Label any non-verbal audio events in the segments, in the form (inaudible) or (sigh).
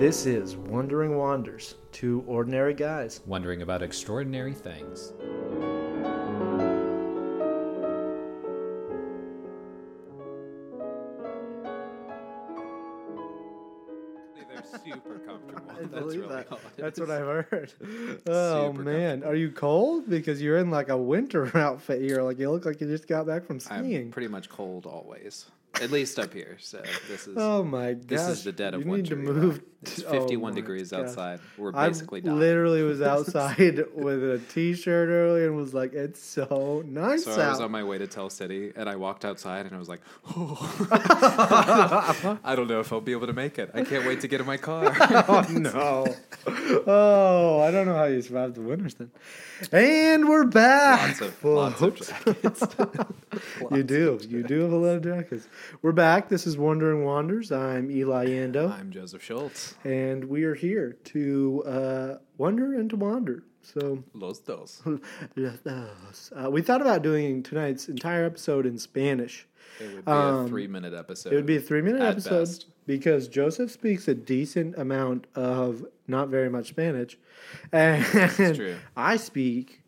This is Wandering Wanders, two ordinary guys. wondering about extraordinary things. They're super comfortable. I That's believe really that. all it That's is. what I've heard. (laughs) Oh Super man, are you cold? Because you're in like a winter (laughs) outfit here. Like you look like you just got back from I'm skiing. pretty much cold always, at least up here. So this is Oh my gosh! this is the dead of you winter. need to move. It's to- oh 51 degrees gosh. outside. We're I basically dying. literally was (laughs) outside with a t-shirt earlier and was like, "It's so nice So I was on my way to Tell City, and I walked outside, and I was like, "Oh, (laughs) (laughs) I don't know if I'll be able to make it. I can't wait to get in my car." oh no! Oh, I don't know how you survived the winters then. And we're back. lots of lots of jackets. you do. You do have a lot of jackets. We're back. This is Wandering Wanders. I'm Eli Ando, I'm Joseph Schultz. and we are here to uh, wonder and to wander. So, Los dos. (laughs) Los dos. Uh, we thought about doing tonight's entire episode in Spanish. It would be Um, a three-minute episode. It would be a three minute episode best. because Joseph speaks a decent amount of not very much Spanish, (laughs) and true. I speak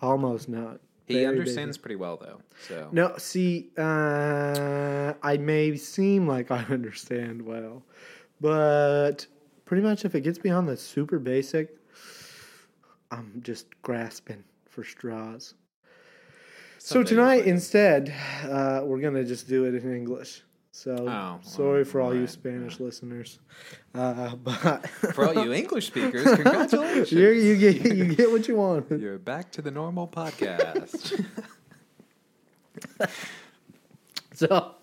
almost not. He understands basic. pretty well, though. So No, see, uh, I may seem like (laughs) I understand well, but pretty much if it gets beyond the super basic, I'm just grasping for straws. So tonight, instead, uh, we're gonna just do it in English. So well, sorry for all you right, Spanish listeners, uh, (laughs) but For all you English speakers, congratulations. (laughs) you you get you (laughs) get what you want. You're back to the normal podcast. So,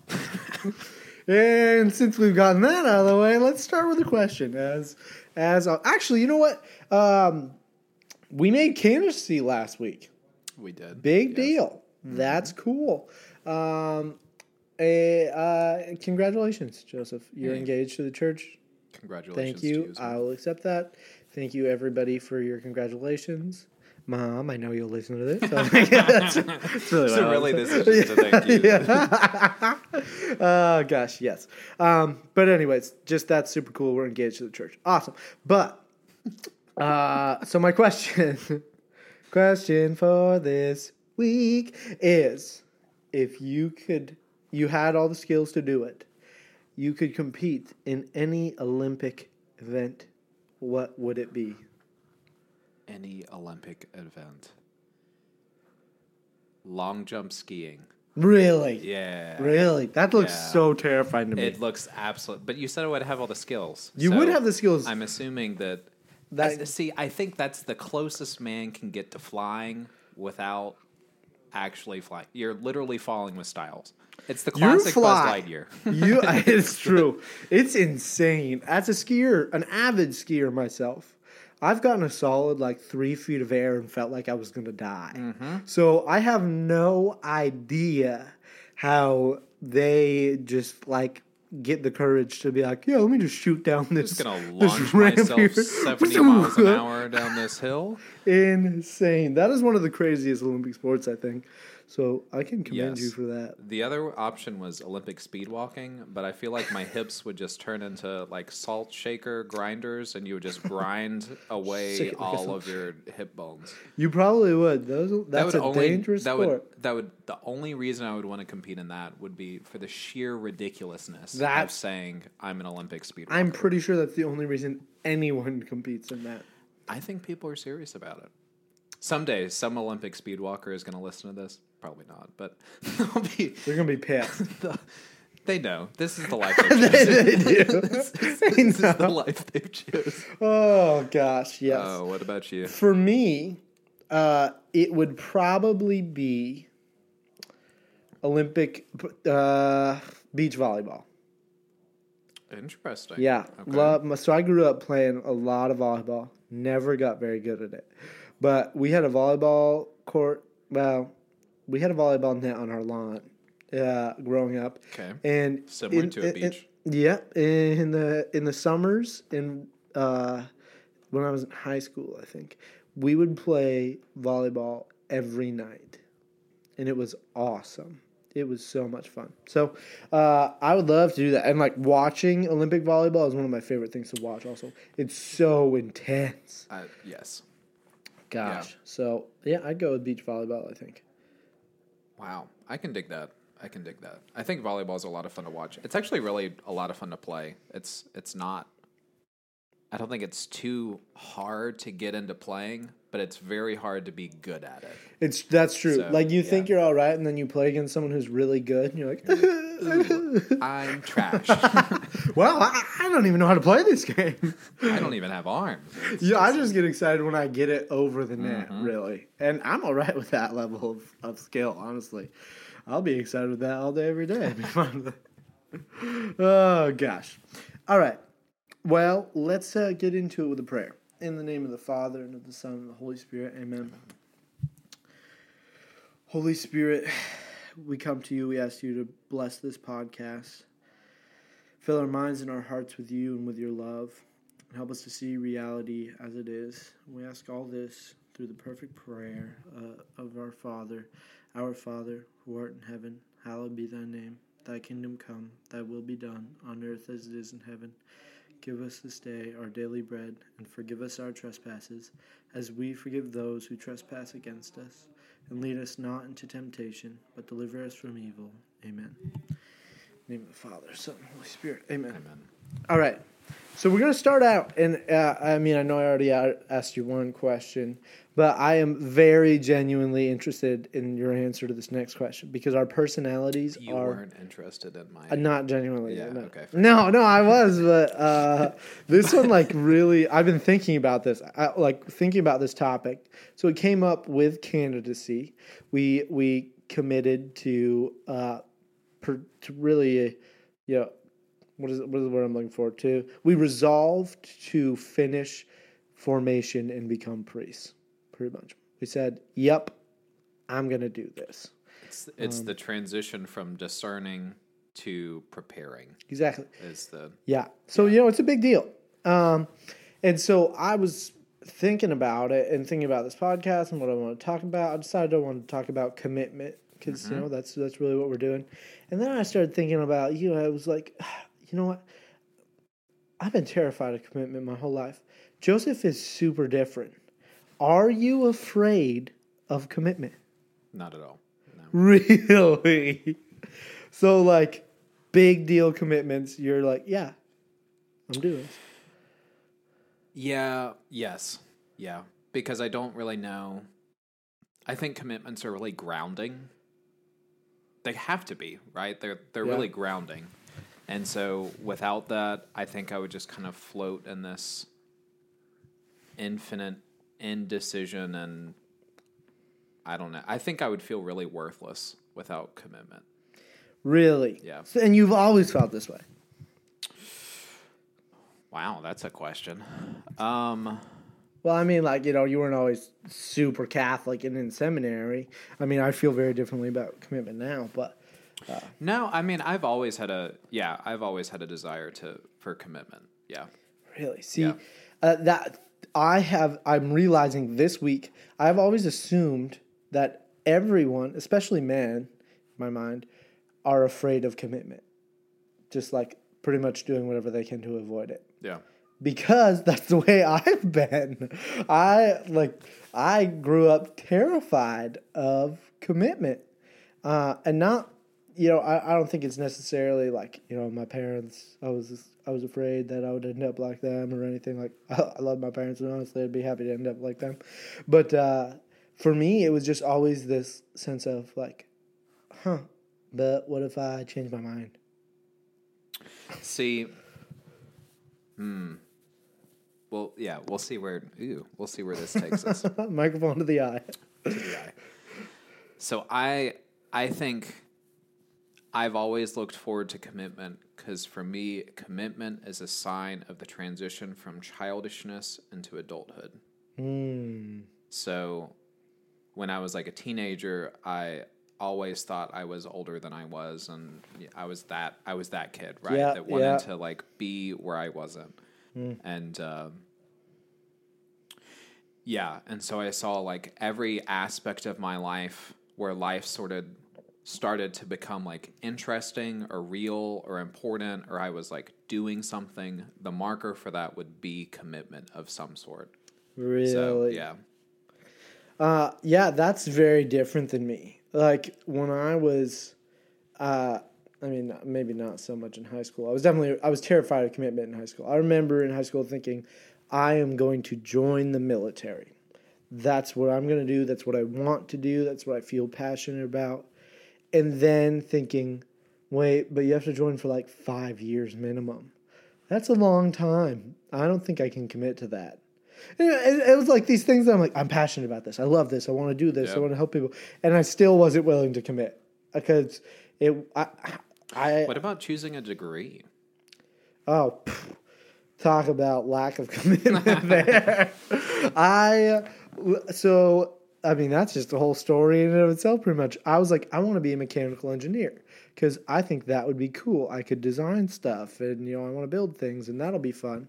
and since we've gotten that out of the way, let's start with a question. As as uh, actually, you know what? Um, we made candidacy last week. we did. Big Yes. deal. That's cool. Um, eh, uh, congratulations, Joseph. You're Hey. engaged to the church. Congratulations Thank you. you. I will accept that. Thank you, everybody, for your congratulations. Mom, I know you'll listen to this. (laughs) (laughs) So that's, that's really So really this is just a thank you. yeah. (laughs) oh gosh, yes. Um, but anyways, just that's super cool. We're engaged to the church. Awesome. But uh, so my question, question for this week is, if you could, you had all the skills to do it, you could compete in any Olympic event. What would it be? Any Olympic event. Long jump skiing. Really? Yeah. Really? That looks Yeah. so terrifying to me. It looks absolute. But you said I would have all the skills. you so would have the skills. I'm assuming that. That- I- see, I think that's the closest man can get to flying without actually flying. You're literally falling with styles. It's the You classic Buzz fly. Lightyear. (laughs) you (laughs) it's true it's insane as a skier an avid skier myself i've gotten a solid like three feet of air and felt like i was gonna die Mm-hmm. so i have no idea how they just like get the courage to be like yeah let me just shoot down this just gonna this launch ramp myself here." (laughs) 70 miles an hour down this hill. insane that is one of the craziest olympic sports i think so i can commend Yes. you for that The other option was Olympic speed walking, but I feel like my hips would just turn into like salt shaker grinders, and you would just grind (laughs) away Shake it like a all of your hip bones. you probably would those That that's would a only dangerous that sport would that would the only reason I would want to compete in that would be for the sheer ridiculousness of saying I'm an Olympic speed. Walker. I'm pretty sure that's the only reason anyone (laughs) competes in that. I think people are serious about it. Someday, some Olympic speed walker is going to listen to this. Probably not, but (laughs) they'll be. They're gonna be pissed. (laughs) They know this is the life (laughs) they've chosen. they do. this is, this is the life they've chosen. Oh gosh, yes. Oh, what about you? For me, uh, it would probably be Olympic uh, beach volleyball. Interesting. Yeah, Okay. love. So I grew up playing a lot of volleyball. Never got very good at it, but we had a volleyball court. Well, we had a volleyball net on our lawn uh, growing up. Okay. and Similar in- to a in- in- beach. yeah, in the in the summers in uh, when I was in high school, I think we would play volleyball every night, and it was awesome. It was so much fun. So uh, I would love to do that. And like watching Olympic volleyball is one of my favorite things to watch. Also, it's so intense. Uh, yes. Gosh. So yeah, I'd go with beach volleyball. I think. Wow, I can dig that. I can dig that. I think volleyball is a lot of fun to watch. It's actually really a lot of fun to play. It's it's not. I don't think it's too hard to get into playing, but it's very hard to be good at it. It's that's true. So, like you think you're all right, and then you play against someone who's really good, and you're like, mm-hmm. I'm trash. (laughs) "Well, I, I don't even know how to play this game." I don't even have arms. It's yeah, I just get excited when I get it over the net, Mm-hmm. really, and I'm all right with that (laughs) level of, of skill. Honestly, I'll be excited with that all day, every day. It'd be fun. oh gosh! All right. Well, let's uh, get into it with a prayer. In the name of the Father and of the Son and the Holy Spirit. Amen. Holy Spirit, we come to you. We ask you to bless this podcast. Fill our minds and our hearts with you and with your love. And help us to see reality as it is. We ask all this through the perfect prayer uh, of our Father. Our Father, who art in heaven, hallowed be thy name. Thy kingdom come, thy will be done, on earth as it is in heaven. Give us this day our daily bread, and forgive us our trespasses, as we forgive those who trespass against us. And lead us not into temptation, but deliver us from evil. Amen. Name of the Father, Son, and Holy Spirit. Amen. Amen. All right. So we're going to start out, and uh, I mean, I know I already asked you one question, but I am very genuinely interested in your answer to this next question because our personalities You are weren't interested in my. uh, not genuinely. Yeah, no. okay. No, no, I was, but uh, this one, like, really, I've been thinking about this, I, like, thinking about this topic. So it came up with candidacy. We we committed to uh, per, to really, uh, you know, what is what is the word I'm looking for? To we resolved to finish formation and become priests. Pretty much, we said, "Yep, I'm gonna do this." It's, it's Um, the transition from discerning to preparing. Exactly. Is the Yeah. So you know, it's a big deal. Um, and so I was thinking about it and thinking about this podcast and what I want to talk about. I decided I wanted to talk about commitment because you know that's that's really what we're doing. And then I started thinking about you. know, I was like, you know what? I've been terrified of commitment my whole life. Joseph is super different. Are you afraid of commitment? not at all. No. (laughs) Really? So like big deal commitments, you're like, yeah, I'm doing this. Yeah. Yes. Yeah. Because I don't really know. I think commitments are really grounding. They have to be right. They're they're Yeah. really grounding, and so without that, I think I would just kind of float in this infinite indecision, and I don't know. I think I would feel really worthless without commitment. Really? Yeah. So, and you've always felt this way. Wow, that's a question. Um, Well, I mean, like you know, you weren't always super Catholic and in seminary. I mean, I feel very differently about commitment now, but no, I mean I've always had a yeah, I've always had a desire to for commitment. Yeah. really, see, Yeah. uh, that I have, I'm realizing this week. I've always assumed that everyone, especially men, in my mind, are afraid of commitment, just like pretty much doing whatever they can to avoid it. Yeah. because that's the way (laughs) I've been. I like I grew up terrified of commitment, uh, and not you know I, I don't think it's necessarily like you know my parents. I was I was afraid that I would end up like them or anything like. (laughs) I love my parents and honestly I'd be happy to end up like them, but uh, for me it was just always this sense of like, huh. But what if I change my mind? See, hmm. Well, yeah, we'll see where. Ooh, we'll see where this takes us. (laughs) Microphone to the eye. to the eye. So I, I think, I've always looked forward to commitment because for me, commitment is a sign of the transition from childishness into adulthood. Hmm. So, when I was like a teenager, I always thought I was older than I was, and I was that I was that kid, right? Yeah, that wanted yeah. to like be where I wasn't, and um, yeah, and so I saw like every aspect of my life where life sort of started to become like interesting or real or important or I was like doing something, the marker for that would be commitment of some sort. Really? So, yeah. Uh, yeah, that's very different than me. Like when I was, uh, I mean, maybe not so much in high school. I was definitely, I was terrified of commitment in high school. I remember in high school thinking, I am going to join the military. That's what I'm going to do. That's what I want to do. That's what I feel passionate about. And then thinking, wait, but you have to join for like five years minimum. That's a long time. I don't think I can commit to that. It, it was like these things that I'm like, I'm passionate about this. I love this. I want to do this. I want to help people. And I still wasn't willing to commit because it, I, I, What about choosing a degree? Oh, pff, talk about lack of commitment there. (laughs) I so I mean that's just a whole story in and of itself, pretty much. I was like, I want to be a mechanical engineer because I think that would be cool. I could design stuff, and you know, I want to build things, and that'll be fun.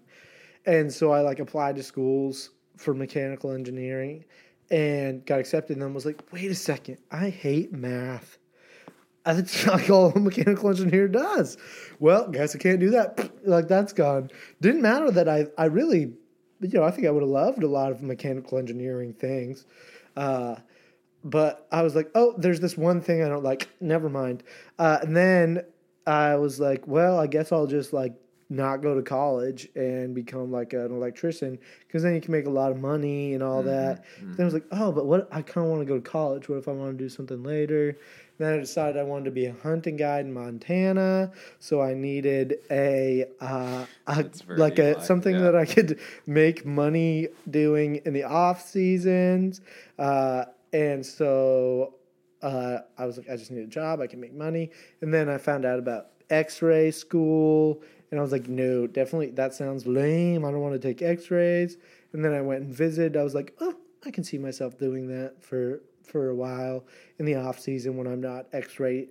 And so I like applied to schools for mechanical engineering, and got accepted. And then was like, wait a second, I hate math. (laughs) That's like all a mechanical engineer does. Well, guess I can't do that. (laughs) Like that's gone. Didn't matter that I, I really, you know, I think I would have loved a lot of mechanical engineering things. Uh, but I was like, oh, there's this one thing I don't like. Never mind. Uh, and then I was like, well, I guess I'll just like not go to college and become like an electrician because then you can make a lot of money and all that. Then I was like, oh, but what? I kind of want to go to college. What if I want to do something later? Then I decided I wanted to be a hunting guide in Montana, so I needed a, uh, a like a something yeah. that I could make money doing in the off seasons, uh, and so uh, I was like, I just need a job. I can make money, and then I found out about X-ray school, and I was like, no, definitely that sounds lame. I don't want to take X-rays. And then I went and visited. I was like, oh, I can see myself doing that for for a while in the off season when I'm not X-ray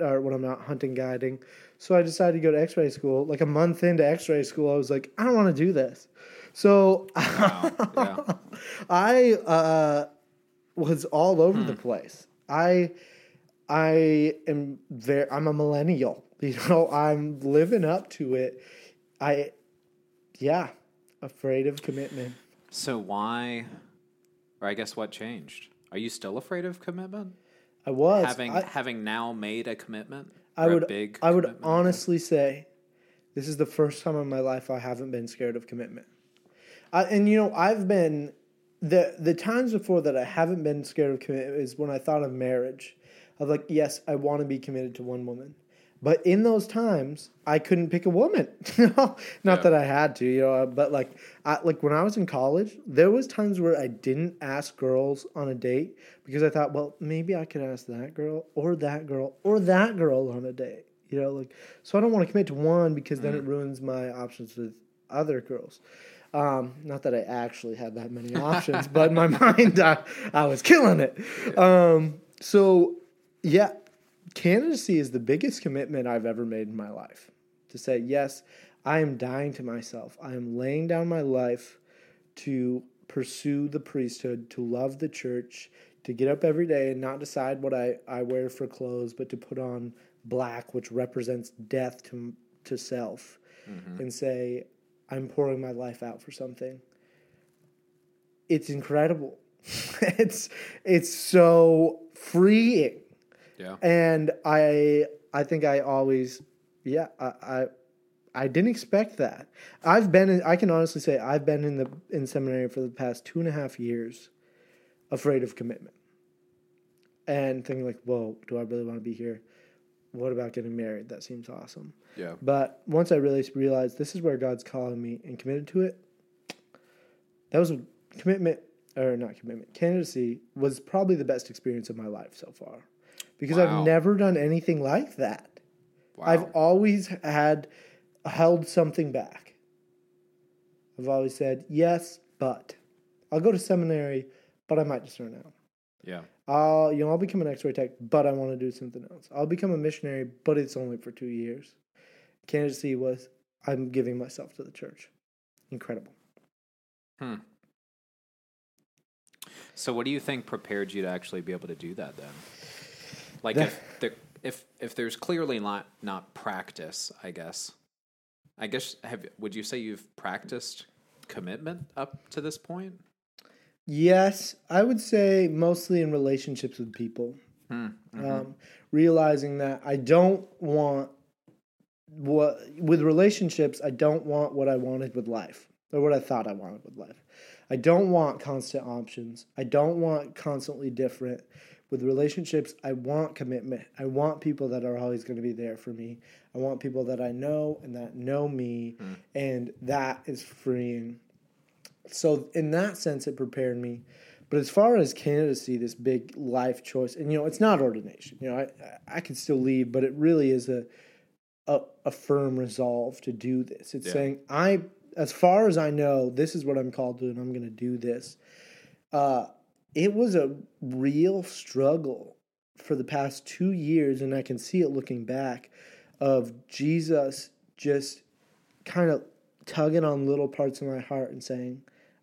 or when I'm not hunting guiding. So I decided to go to X-ray school. Like a month into X-ray school, I was like, I don't want to do this. So Wow. Yeah. (laughs) I uh, was all over the place. I I am very. I'm a millennial. (laughs) You know, I'm living up to it. I, yeah, afraid of commitment. So why, or I guess what changed? Are you still afraid of commitment? I was having I, having now made a commitment? I would. big I would honestly say, this is the first time in my life I haven't been scared of commitment. I, and you know, I've been the the times before that I haven't been scared of commitment is when I thought of marriage. I was like, yes, I want to be committed to one woman. But in those times, I couldn't pick a woman. (laughs) Not Yeah. that I had to, you know. But like, I, like when I was in college, there was times where I didn't ask girls on a date because I thought, well, maybe I could ask that girl or that girl or that girl on a date. You know, like so I don't want to commit to one because then it ruins my options with other girls. Um, not that I actually had that many (laughs) options, but in my (laughs) mind, I, I was killing it. Um, so, yeah, candidacy is the biggest commitment I've ever made in my life. To say, yes, I am dying to myself. I am laying down my life to pursue the priesthood, to love the church, to get up every day and not decide what I, I wear for clothes, but to put on black, which represents death to, to self, mm-hmm. and say, I'm pouring my life out for something. It's incredible. (laughs) it's it's so freeing Yeah. and I I think I always yeah I, I I didn't expect that. I've been in, I can honestly say I've been in the in seminary for the past two and a half years, afraid of commitment, and thinking like, whoa, do I really want to be here? What about getting married? That seems awesome. Yeah. But once I really realized this is where God's calling me and committed to it, that was a commitment or not commitment. Candidacy was probably the best experience of my life so far because Wow. I've never done anything like that. Wow. I've always had held something back. I've always said yes, but I'll go to seminary, but I might just turn out. yeah. I'll you know I'll become an X-ray tech, but I want to do something else. I'll become a missionary, but it's only for two years. Candidacy was I'm giving myself to the church. Incredible. Hmm. So, what do you think prepared you to actually be able to do that then? Like if there, if if there's clearly not not practice, I guess. I guess have would you say you've practiced commitment up to this point? Yes, I would say mostly in relationships with people. Um, realizing that I don't want what with relationships, I don't want what I wanted with life or what I thought I wanted with life. I don't want constant options. I don't want constantly different. With relationships, I want commitment. I want people that are always going to be there for me. I want people that I know and that know me, and that is freeing so in that sense it prepared me but as far as candidacy this big life choice and you know it's not ordination you know i i can still leave but it really is a a, a firm resolve to do this it's Yeah. saying i as far as i know this is what i'm called to and i'm going to do this uh it was a real struggle for the past two years and i can see it looking back of jesus just kind of tugging on little parts of my heart and saying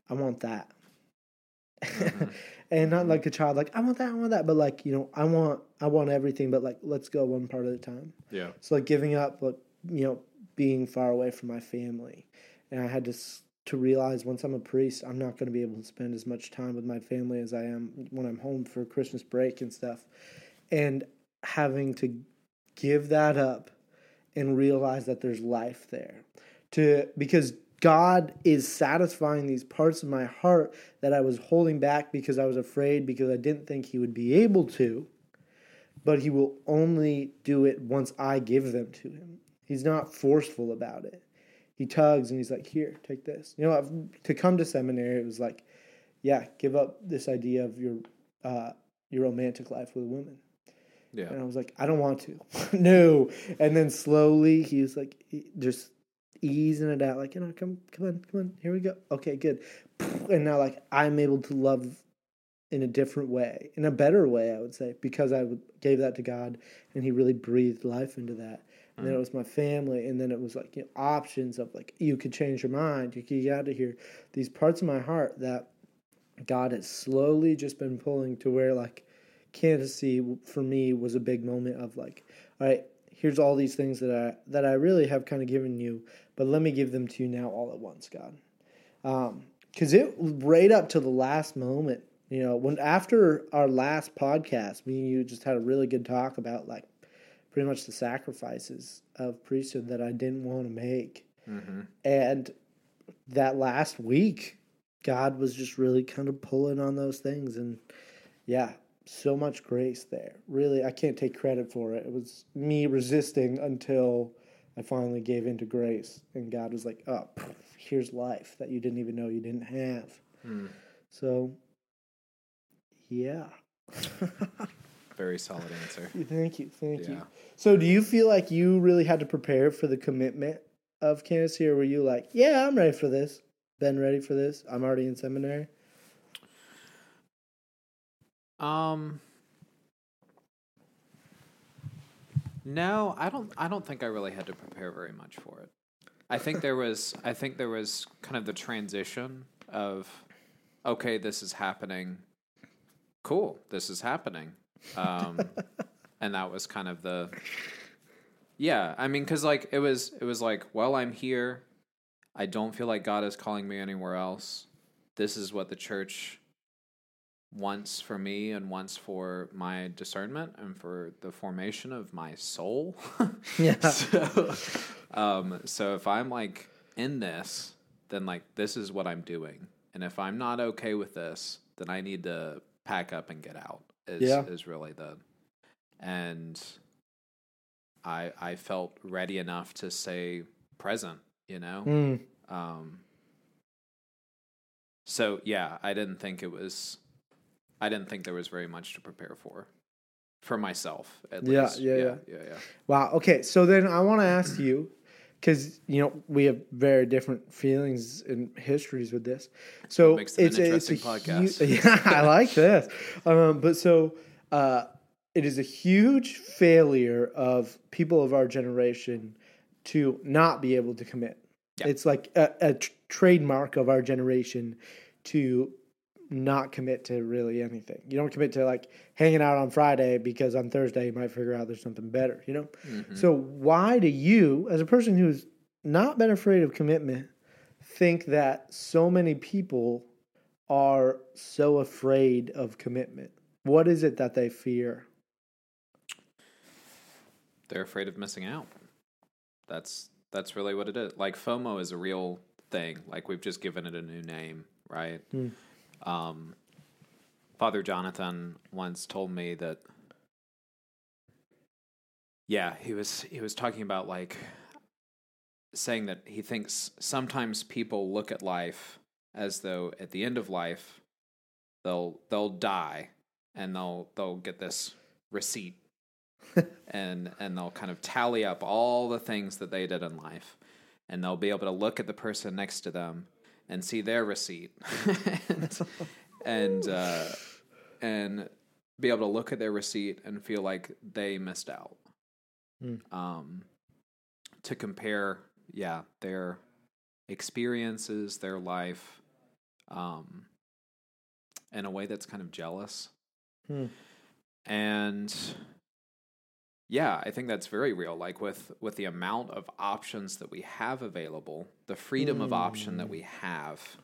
I want that. Mm-hmm. (laughs) and not mm-hmm. like a child, like I want that, I want that, but like you know, I want, I want everything, but like let's go one part at a time. Yeah. So like giving up, like you know, being far away from my family, and I had to to realize once I'm a priest, I'm not going to be able to spend as much time with my family as I am when I'm home for Christmas break and stuff, and having to give that up and realize that there's life there to because God is satisfying these parts of my heart that I was holding back because I was afraid because I didn't think he would be able to but he will only do it once I give them to him. He's not forceful about it. He tugs and he's like, "Here, take this." You know, I've- to come to seminary, it was like, "Yeah, give up this idea of your uh, your romantic life with a woman." Yeah. And I was like, I don't want to. (laughs) no. And then slowly he was like, just easing it out, like, you know, come, come on, come on, here we go. Okay, good. (laughs) And now, like, I'm able to love in a different way, in a better way, I would say, because I gave that to God and He really breathed life into that. And then it was my family, and then it was like you know, options of like you could change your mind, you could get out of here. These parts of my heart that God has slowly just been pulling to where like candidacy for me was a big moment of like, all right, here's all these things that I that I really have kind of given you, but let me give them to you now all at once, God. Um, because it right up to the last moment, you know, when after our last podcast, me and you just had a really good talk about like pretty much the sacrifices of priesthood that I didn't want to make, mm-hmm. and that last week, God was just really kind of pulling on those things, and yeah, so much grace there. Really, I can't take credit for it. It was me resisting until I finally gave into grace, and God was like, "Oh, here's life that you didn't even know you didn't have." Hmm. So, yeah. (laughs) Very solid answer. (laughs) thank you, thank you. So, do you feel like you really had to prepare for the commitment of candidacy, or were you like, "Yeah, I'm ready for this. Been ready for this. I'm already in seminary." Um No, I don't I don't think I really had to prepare very much for it. I think there was I think there was kind of the transition of okay, this is happening. Cool, this is happening. Um (laughs) and that was kind of the Yeah, I mean cuz like it was it was like, well, I'm here. I don't feel like God is calling me anywhere else. This is what the church wants for me and wants for my discernment and for the formation of my soul. (laughs) Yeah. so, um, so if I'm like in this, then like this is what I'm doing. And if I'm not okay with this, then I need to pack up and get out. Is Yeah. is really the and I I felt ready enough to stay present, you know? Mm, Um, so yeah, I didn't think it was. I didn't think there was very much to prepare for, for myself at Yeah, least. yeah, yeah, yeah. yeah, yeah. Wow. Okay. So then I want to ask you, because you know we have very different feelings and histories with this. So Makes it an it's a, it's a interesting hu- podcast. (laughs) yeah, I like this. Um, but so uh, it is a huge failure of people of our generation to not be able to commit. Yeah. It's like a, a tr- trademark of our generation to not commit to really anything. You don't commit to like hanging out on Friday because on Thursday you might figure out there's something better, you know? Mm-hmm. So why do you, as a person who's not been afraid of commitment, think that so many people are so afraid of commitment? What is it that they fear? They're afraid of missing out. That's that's really what it is. Like FOMO is a real thing. Like we've just given it a new name, right? Hmm. Um, Father Jonathan once told me that. Yeah, he was he was talking about like saying that he thinks sometimes people look at life as though at the end of life they'll they'll die and they'll they'll get this receipt (laughs) and and they'll kind of tally up all the things that they did in life and they'll be able to look at the person next to them and see their receipt and and, uh, and be able to look at their receipt and feel like they missed out. Um to compare yeah their experiences their life um in a way that's kind of jealous. Hmm. and yeah i think that's very real like with with the amount of options that we have available the freedom of option that we mm. have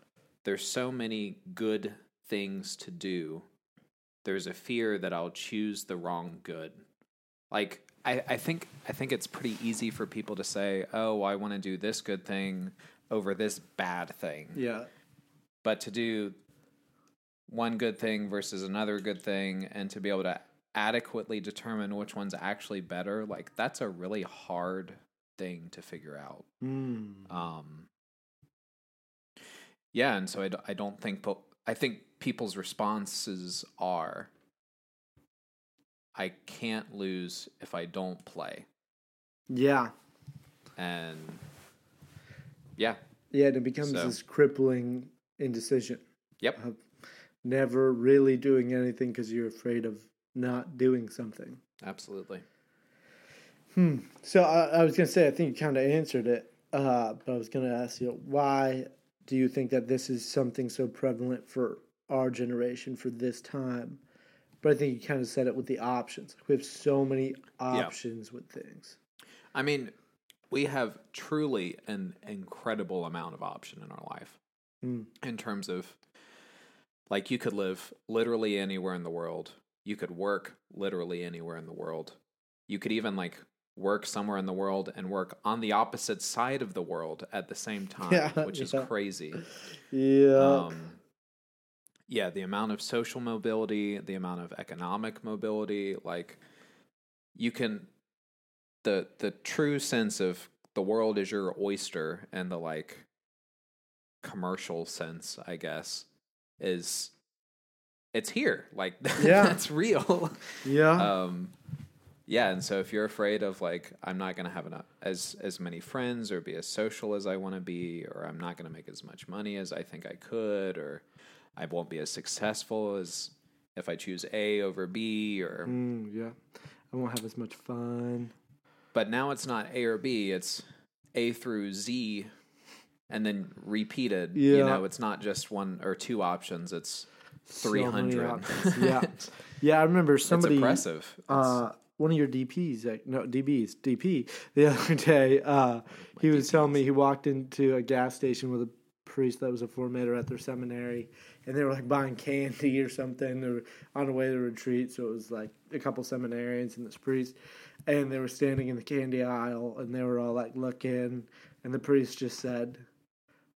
there's so many good things to do there's a fear that i'll choose the wrong good like I, I think I think it's pretty easy for people to say, "Oh, I want to do this good thing over this bad thing." Yeah. But to do one good thing versus another good thing, and to be able to adequately determine which one's actually better, like that's a really hard thing to figure out. Mm. Um, yeah, and so I, d- I don't think po- I think people's responses are I can't lose if I don't play. Yeah. And yeah, Yeah, and it becomes So- this crippling indecision yep, of never really doing anything because you're afraid of not doing something. absolutely. Hmm. So I, I was gonna say, I think you kind of answered it, uh, but I was gonna ask you, why do you think that this is something so prevalent for our generation for this time? But I think you kind of said it with the options. We have so many options with things. I mean, we have truly an incredible amount of option in our life Mm. in terms of like you could live literally anywhere in the world. You could work literally anywhere in the world. You could even like work somewhere in the world and work on the opposite side of the world at the same (laughs) time, Yeah, which is yeah. crazy. Yeah. Um, yeah, the amount of social mobility, the amount of economic mobility, like you can the the true sense of the world is your oyster and the like commercial sense, I guess, is it's here. Like (laughs) Yeah. that's real. yeah. um yeah and so if you're afraid of like i'm not going to have enough, as as many friends or be as social as i want to be or i'm not going to make as much money as i think i could or i won't be as successful as if i choose a over b or Mm, yeah. I won't have as much fun. but now it's not a or b it's a through z and then repeated Yeah. you know it's not just one or two options it's So many 300 options. (laughs) (laughs) Yeah. Yeah, I remember somebody. it's It's- uh, one of your DPs, like, no DBs, DP, the (laughs) other day, uh, he was telling me he walked into a gas station with a priest that was a formator at their seminary, and they were like buying candy or something. They were on the way to retreat, so it was like a couple seminarians and this priest, and they were standing in the candy aisle, and they were all like looking, and the priest just said,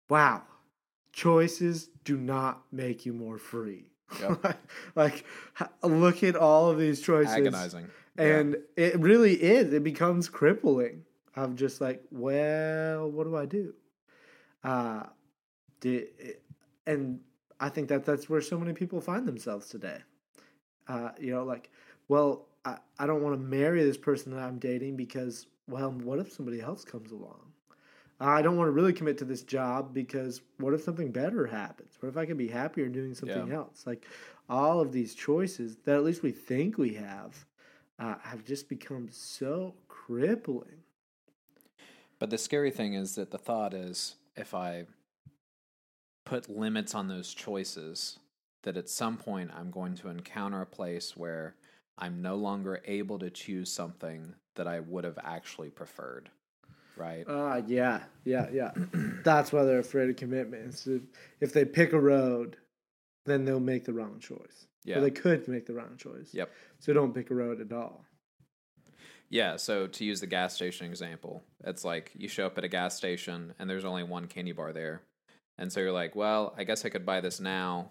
"Wow, choices do not make you more free." Yep. (laughs) like, h- look at all of these choices. Agonizing. Yeah. and it really is. It becomes crippling. I'm just like well what do i do? Uh do, and i think that that's where so many people find themselves today. Uh you know like well i, I don't want to marry this person that i'm dating because well what if somebody else comes along i don't want to really commit to this job because what if something better happens what if i can be happier doing something Yeah. else like all of these choices that at least we think we have uh, have just become so crippling. But the scary thing is that the thought is if I put limits on those choices, that at some point I'm going to encounter a place where I'm no longer able to choose something that I would have actually preferred. Right? Ah, yeah, yeah, yeah. (clears throat) That's why they're afraid of commitments. If, if they pick a road, then they'll make the wrong choice. Yeah. Or they could make the wrong choice. Yep. So don't pick a road at all. Yeah, so to use the gas station example, it's like you show up at a gas station and there's only one candy bar there. And so you're like, well, I guess I could buy this now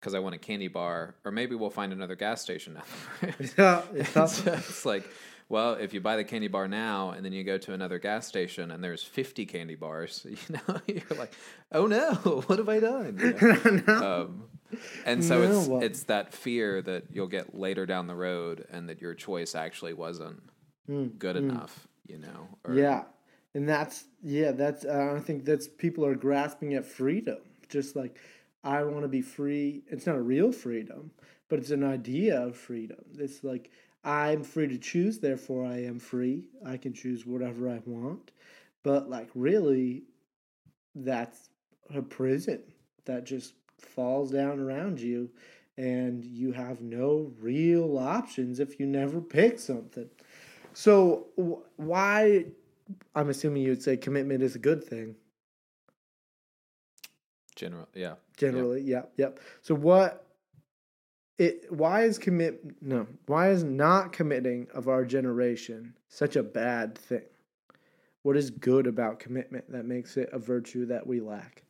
because I want a candy bar, or maybe we'll find another gas station road. (laughs) (laughs) Yeah. (laughs) So it's like, well, if you buy the candy bar now and then you go to another gas station and there's 50 candy bars, (laughs) you know, you're like, oh no, (laughs) what have I done? You know? (laughs) um, and so No, it's it's that fear that you'll get later down the road and that your choice actually wasn't good enough, you know? Or. Yeah, and that's yeah, that's uh, I think that's people are grasping at freedom. Just like I want to be free. It's not a real freedom, but it's an idea of freedom. It's like I'm free to choose, therefore I am free. I can choose whatever I want. But like really, that's a prison that just falls down around you, and you have no real options if you never pick something. So wh- why? I'm assuming you'd say commitment is a good thing. General, yeah. Generally, yep, yep. So what? It why is commit no? Why is not committing of our generation such a bad thing? What is good about commitment that makes it a virtue that we lack?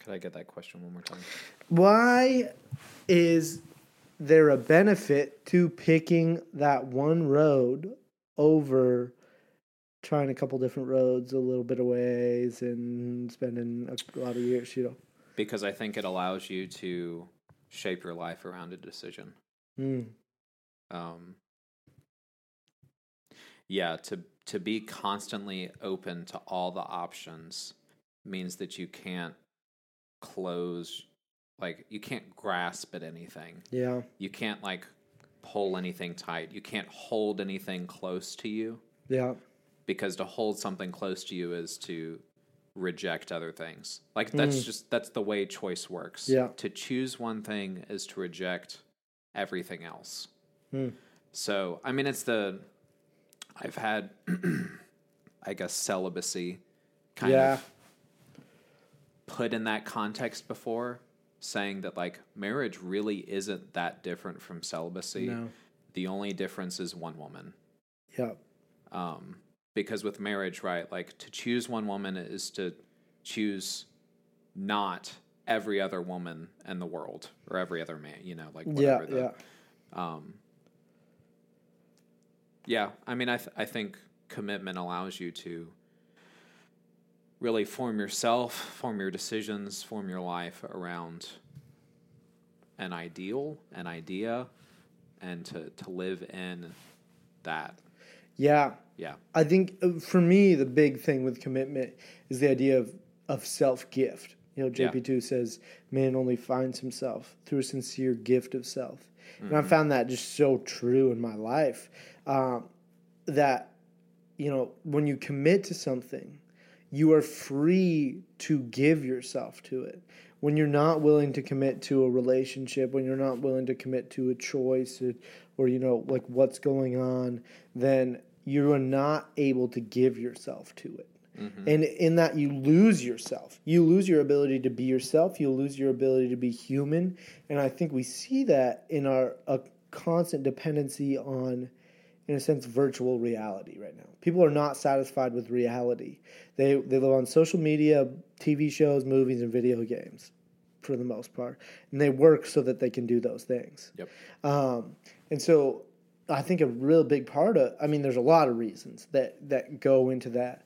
Could I get that question one more time? Why is there a benefit to picking that one road over trying a couple different roads a little bit of ways and spending a lot of years, you know? Because I think it allows you to shape your life around a decision. Mm, um, yeah to to be constantly open to all the options means that you can't close like you can't grasp at anything. Yeah, you can't like pull anything tight. You can't hold anything close to you. Yeah, because to hold something close to you is to reject other things. Like that's just that's the way choice works. Yeah. to choose one thing is to reject everything else. Hmm. so i mean it's the i've had (clears throat) i guess celibacy kind yeah, of put in that context before saying that like marriage really isn't that different from celibacy. No. the only difference is one woman. Yeah, um, because with marriage, right, like to choose one woman is to choose not every other woman in the world or every other man, you know, like yeah, the, yeah. Um, yeah. I mean, I th- I think commitment allows you to really form yourself, form your decisions, form your life around an ideal, an idea, and to to live in that. Yeah, Yeah. I think uh, for me the big thing with commitment is the idea of of self gift. You know, JP two says man only finds himself through a sincere gift of self, and I found that just so true in my life. Um, that you know when you commit to something, you are free to give yourself to it. When you're not willing to commit to a relationship, when you're not willing to commit to a choice, or, or you know, like what's going on, then you are not able to give yourself to it. And in that, you lose yourself. You lose your ability to be yourself. You lose your ability to be human. And I think we see that in our a constant dependency on in a sense virtual reality right now. People are not satisfied with reality. They they live on social media, TV shows, movies and video games for the most part. And they work so that they can do those things. Yep. Um, and so I think a real big part of I mean there's a lot of reasons that that go into that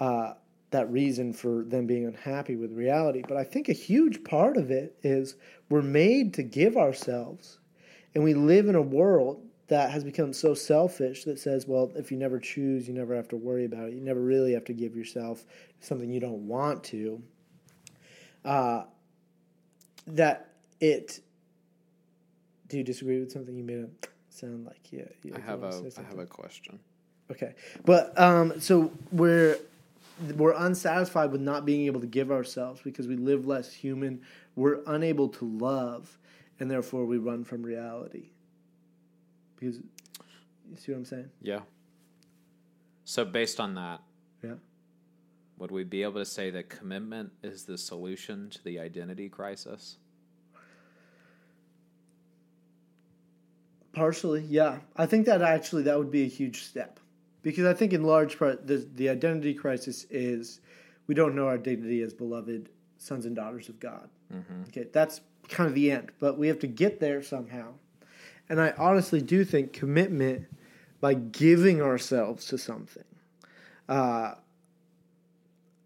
uh, that reason for them being unhappy with reality. But I think a huge part of it is we're made to give ourselves, and we live in a world that has become so selfish that says, well, if you never choose, you never have to worry about it. You never really have to give yourself something you don't want to. Uh, that it. Do you disagree with something you made it sound like? Yeah, you I have a I have a question. Okay, but um, so we're we're unsatisfied with not being able to give ourselves because we live less human. We're unable to love, and therefore we run from reality. Because you see what I'm saying? Yeah. So based on that, Yeah. would we be able to say that commitment is the solution to the identity crisis? Partially, yeah. I think that actually that would be a huge step, because I think in large part the the identity crisis is we don't know our dignity as beloved sons and daughters of God. Okay, that's kind of the end, but we have to get there somehow. And I honestly do think commitment by giving ourselves to something. Uh,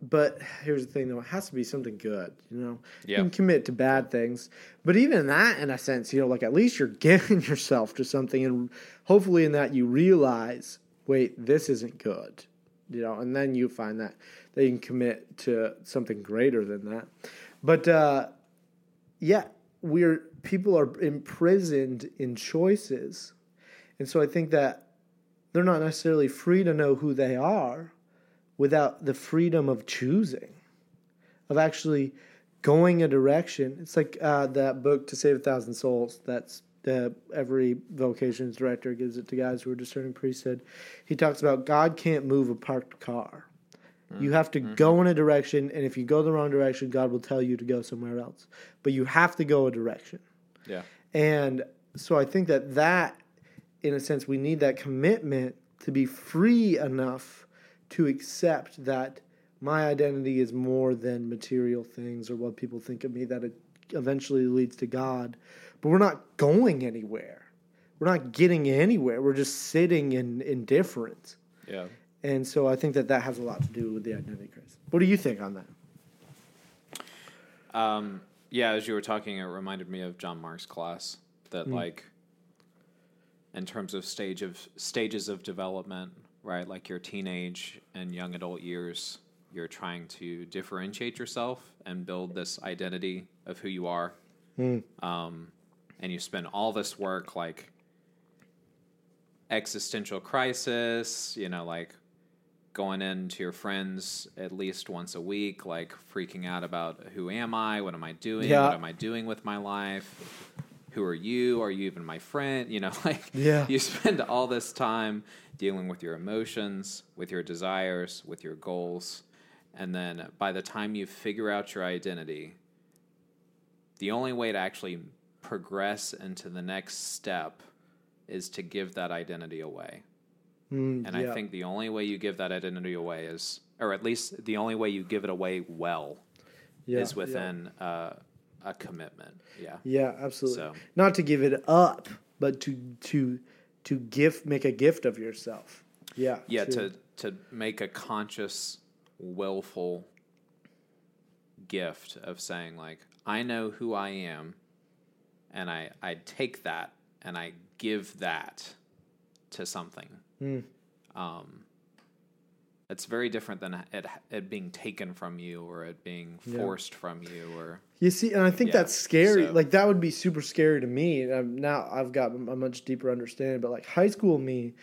but here's the thing, though, it has to be something good, you know. Yeah. You can commit to bad things, but even that, in a sense, you know, like at least you're (laughs) giving yourself to something, and hopefully in that you realize, wait, this isn't good, you know, and then you find that that you can commit to something greater than that. But uh, yeah, we're people are imprisoned in choices, and so I think that they're not necessarily free to know who they are without the freedom of choosing, of actually going a direction. It's like uh, that book to save a thousand souls. That's the every vocations director gives it to guys who are discerning priesthood. He talks about God can't move a parked car. Mm-hmm. You have to mm-hmm. go in a direction, and if you go the wrong direction, God will tell you to go somewhere else. But you have to go a direction. Yeah. And so I think that that, in a sense, we need that commitment to be free enough to accept that my identity is more than material things or what people think of me, that it eventually leads to God. But we're not going anywhere. We're not getting anywhere. We're just sitting in indifference. Yeah. And so I think that that has a lot to do with the identity crisis. What do you think on that? Um, yeah, as you were talking, it reminded me of John Mark's class that like in terms of stage of stages of development, right? Like your teenage and young adult years, you're trying to differentiate yourself and build this identity of who you are. Um, and you spend all this work like existential crisis, you know, like going into your friends at least once a week, like freaking out about who am I? What am I doing? Yeah. What am I doing with my life? Who are you? Are you even my friend? You know, (laughs) like Yeah. you spend all this time dealing with your emotions, with your desires, with your goals. And then by the time you figure out your identity, the only way to actually progress into the next step is to give that identity away. Mm, And yeah. I think the only way you give that identity away is, or at least the only way you give it away well, yeah, is yeah. within uh, a commitment. Yeah. Yeah, absolutely. So- Not to give it up, but to to to gift make a gift of yourself. Yeah. Yeah. To to make a conscious, willful gift of saying like, I know who I am, and I I take that and I give that to something. Hmm. Um, it's very different than it, it being taken from you or it being Yeah. forced from you or You see, and I think Yeah, that's scary. so- Like that would be super scary to me. I'm, now I've got a much deeper understanding. But like high school me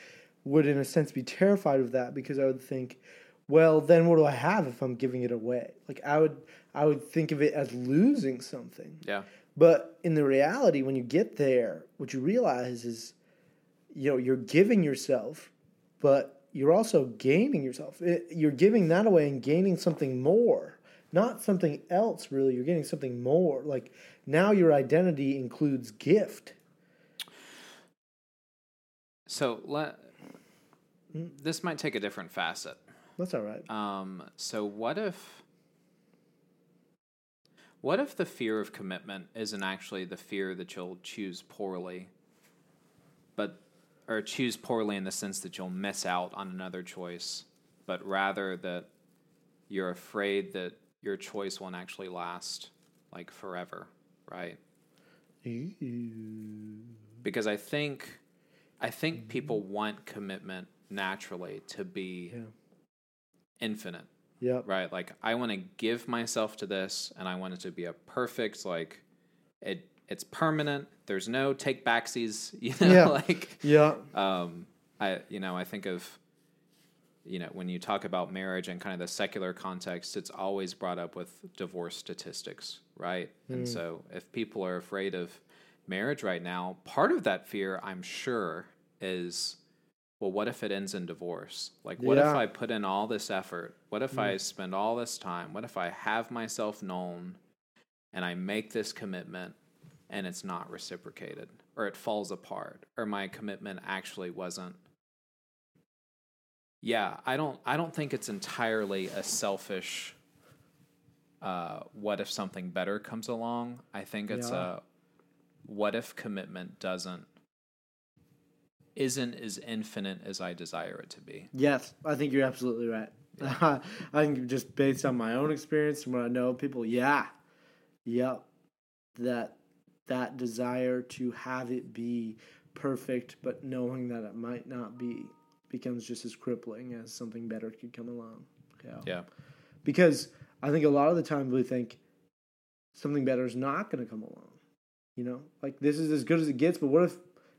would, in a sense, be terrified of that because I would think, well, then what do I have if I'm giving it away? Like I would, I would think of it as losing something. yeah But in the reality, when you get there, what you realize is, you know, you're giving yourself, but you're also gaining yourself. It, you're giving that away and gaining something more, not something else. Really, you're getting something more. Like now, your identity includes gift. so let this might take a different facet That's all right. Um, so what if what if the fear of commitment isn't actually the fear that you'll choose poorly, but or choose poorly in the sense that you'll miss out on another choice, but rather that you're afraid that your choice won't actually last like forever, right? Because I think I think people want commitment naturally to be Yeah. infinite Yep. right like i want to give myself to this and i want it to be a perfect like it it's permanent there's no take backsies (laughs) you know Yeah. like Yeah. um i you know i think of you know, when you talk about marriage and kind of the secular context, it's always brought up with divorce statistics, right? And so if people are afraid of marriage right now, part of that fear, I'm sure, is well, what if it ends in divorce? Like, what if I put in all this effort? What if I spend all this time? What if I have myself known and I make this commitment and it's not reciprocated or it falls apart or my commitment actually wasn't. Yeah i don't i don't think it's entirely a selfish uh, what if something better comes along. I think it's Yeah. a what if commitment doesn't isn't as infinite as i desire it to be. Yes, I think you're absolutely right. (laughs) I think just based on my own experience and what I know people, yeah, yep, that that desire to have it be perfect, but knowing that it might not be, becomes just as crippling as something better could come along. Yeah, yeah because I think a lot of the time we think something better is not going to come along. You know, like this is as good as it gets, but what if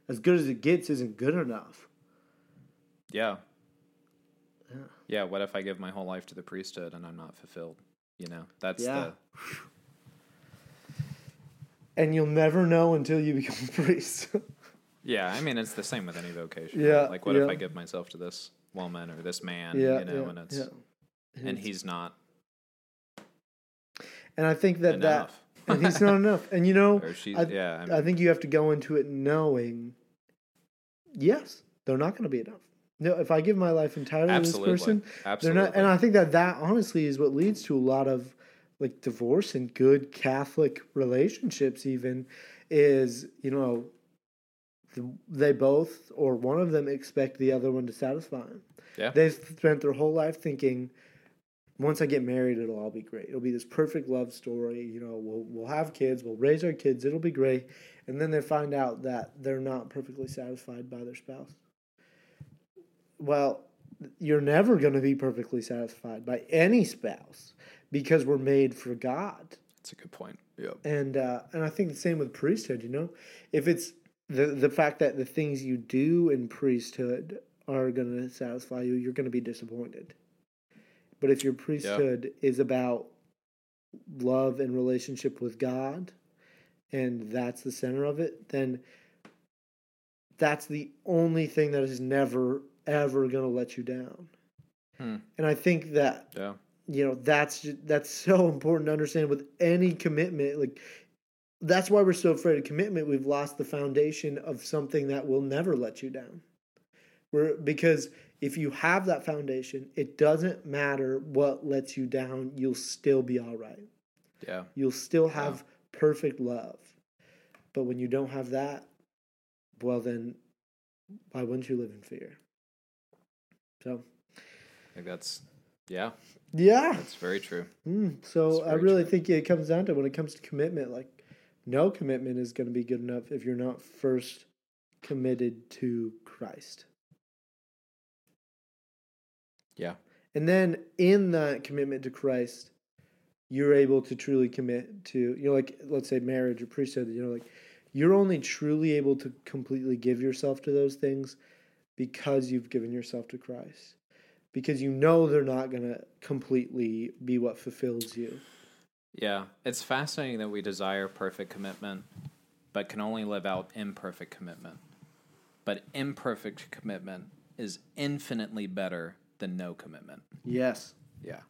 as good as it gets isn't good enough? yeah Yeah. yeah what if i give my whole life to the priesthood and i'm not fulfilled you know that's Yeah. the (laughs) and you'll never know until you become a (laughs) priest. Yeah, I mean it's the same with any vocation. Yeah, right? Like what if. I give myself to this woman or this man, yeah, you know, yeah, and it's yeah. and he's not and I think that enough. that (laughs) and he's not enough. And you know, or she's I, yeah, I mean, I think you have to go into it knowing, yes, they're not going to be enough. No, if I give my life entirely absolutely. to this person, absolutely. they're not. And I think that that honestly is what leads to a lot of like divorce and good Catholic relationships. Even is you know, they both or one of them expect the other one to satisfy them. yeah. They've spent their whole life thinking, once I get married, it'll all be great. It'll be this perfect love story. You know, we'll we'll have kids, we'll raise our kids, it'll be great. And then they find out that they're not perfectly satisfied by their spouse. Well, you're never going to be perfectly satisfied by any spouse because we're made for God That's a good point. Yeah. and uh, and I think the same with priesthood. You know, if it's the the fact that the things you do in priesthood are going to satisfy you, you're going to be disappointed. But if your priesthood is about love and relationship with God, and that's the center of it, then that's the only thing that is never ever going to let you down. Hmm. And I think that Yeah. You know that's that's (laughs) so important to understand with any commitment like that's why we're so afraid of commitment. We've lost the foundation of something that will never let you down. We're, because if you have that foundation it doesn't matter what lets you down you'll still be all right. Yeah. you'll still have perfect love. But when you don't have that well then why wouldn't you live in fear? So I think that's yeah, yeah that's very true. Mm, so I really true. think it comes down to when it comes to commitment, like no commitment is going to be good enough if you're not first committed to Christ. Yeah. And then in that commitment to Christ, you're able to truly commit to, you know, like let's say marriage or priesthood, you know, like you're only truly able to completely give yourself to those things because you've given yourself to Christ. Because you know they're not going to completely be what fulfills you. Yeah. It's fascinating that we desire perfect commitment, but can only live out imperfect commitment. But imperfect commitment is infinitely better than no commitment. Yes. Yeah.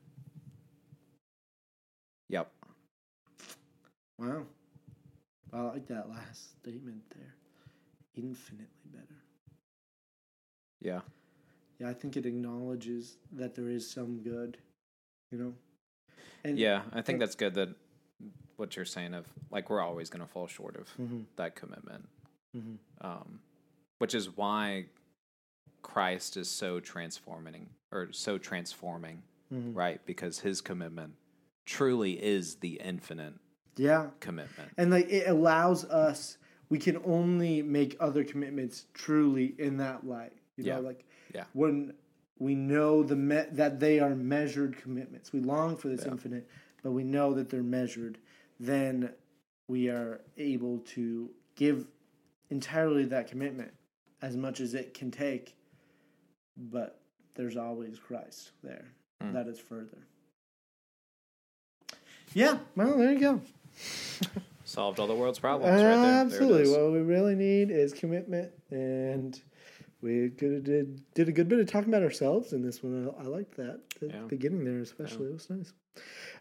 Yep. Wow. I like that last statement there. Infinitely better. Yeah. Yeah, I think it acknowledges that there is some good, you know? And Yeah, I think that's good that what you're saying of like we're always going to fall short of Mhm. that commitment. Mhm. Um, which is why Christ is so transforming or so transforming, Mhm. right? Because his commitment truly is the infinite Yeah. commitment. And like it allows us we can only make other commitments truly in that light. You know, Yeah. like Yeah. when we know the me- that they are measured commitments. We long for this Yeah. infinite, but we know that they're measured. Then we are able to give entirely that commitment as much as it can take. But there's always Christ there. Mm. That is further. Yeah, well, there you go. (laughs) Solved all the world's problems right there. There Absolutely. is. what we really need is commitment, and we did did a good bit of talking about ourselves in this one. I, I liked that the Yeah. beginning there, especially. It was nice.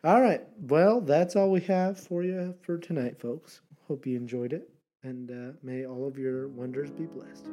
All right. Well, that's all we have for you for tonight, folks. Hope you enjoyed it, and uh, may all of your wonders be blessed.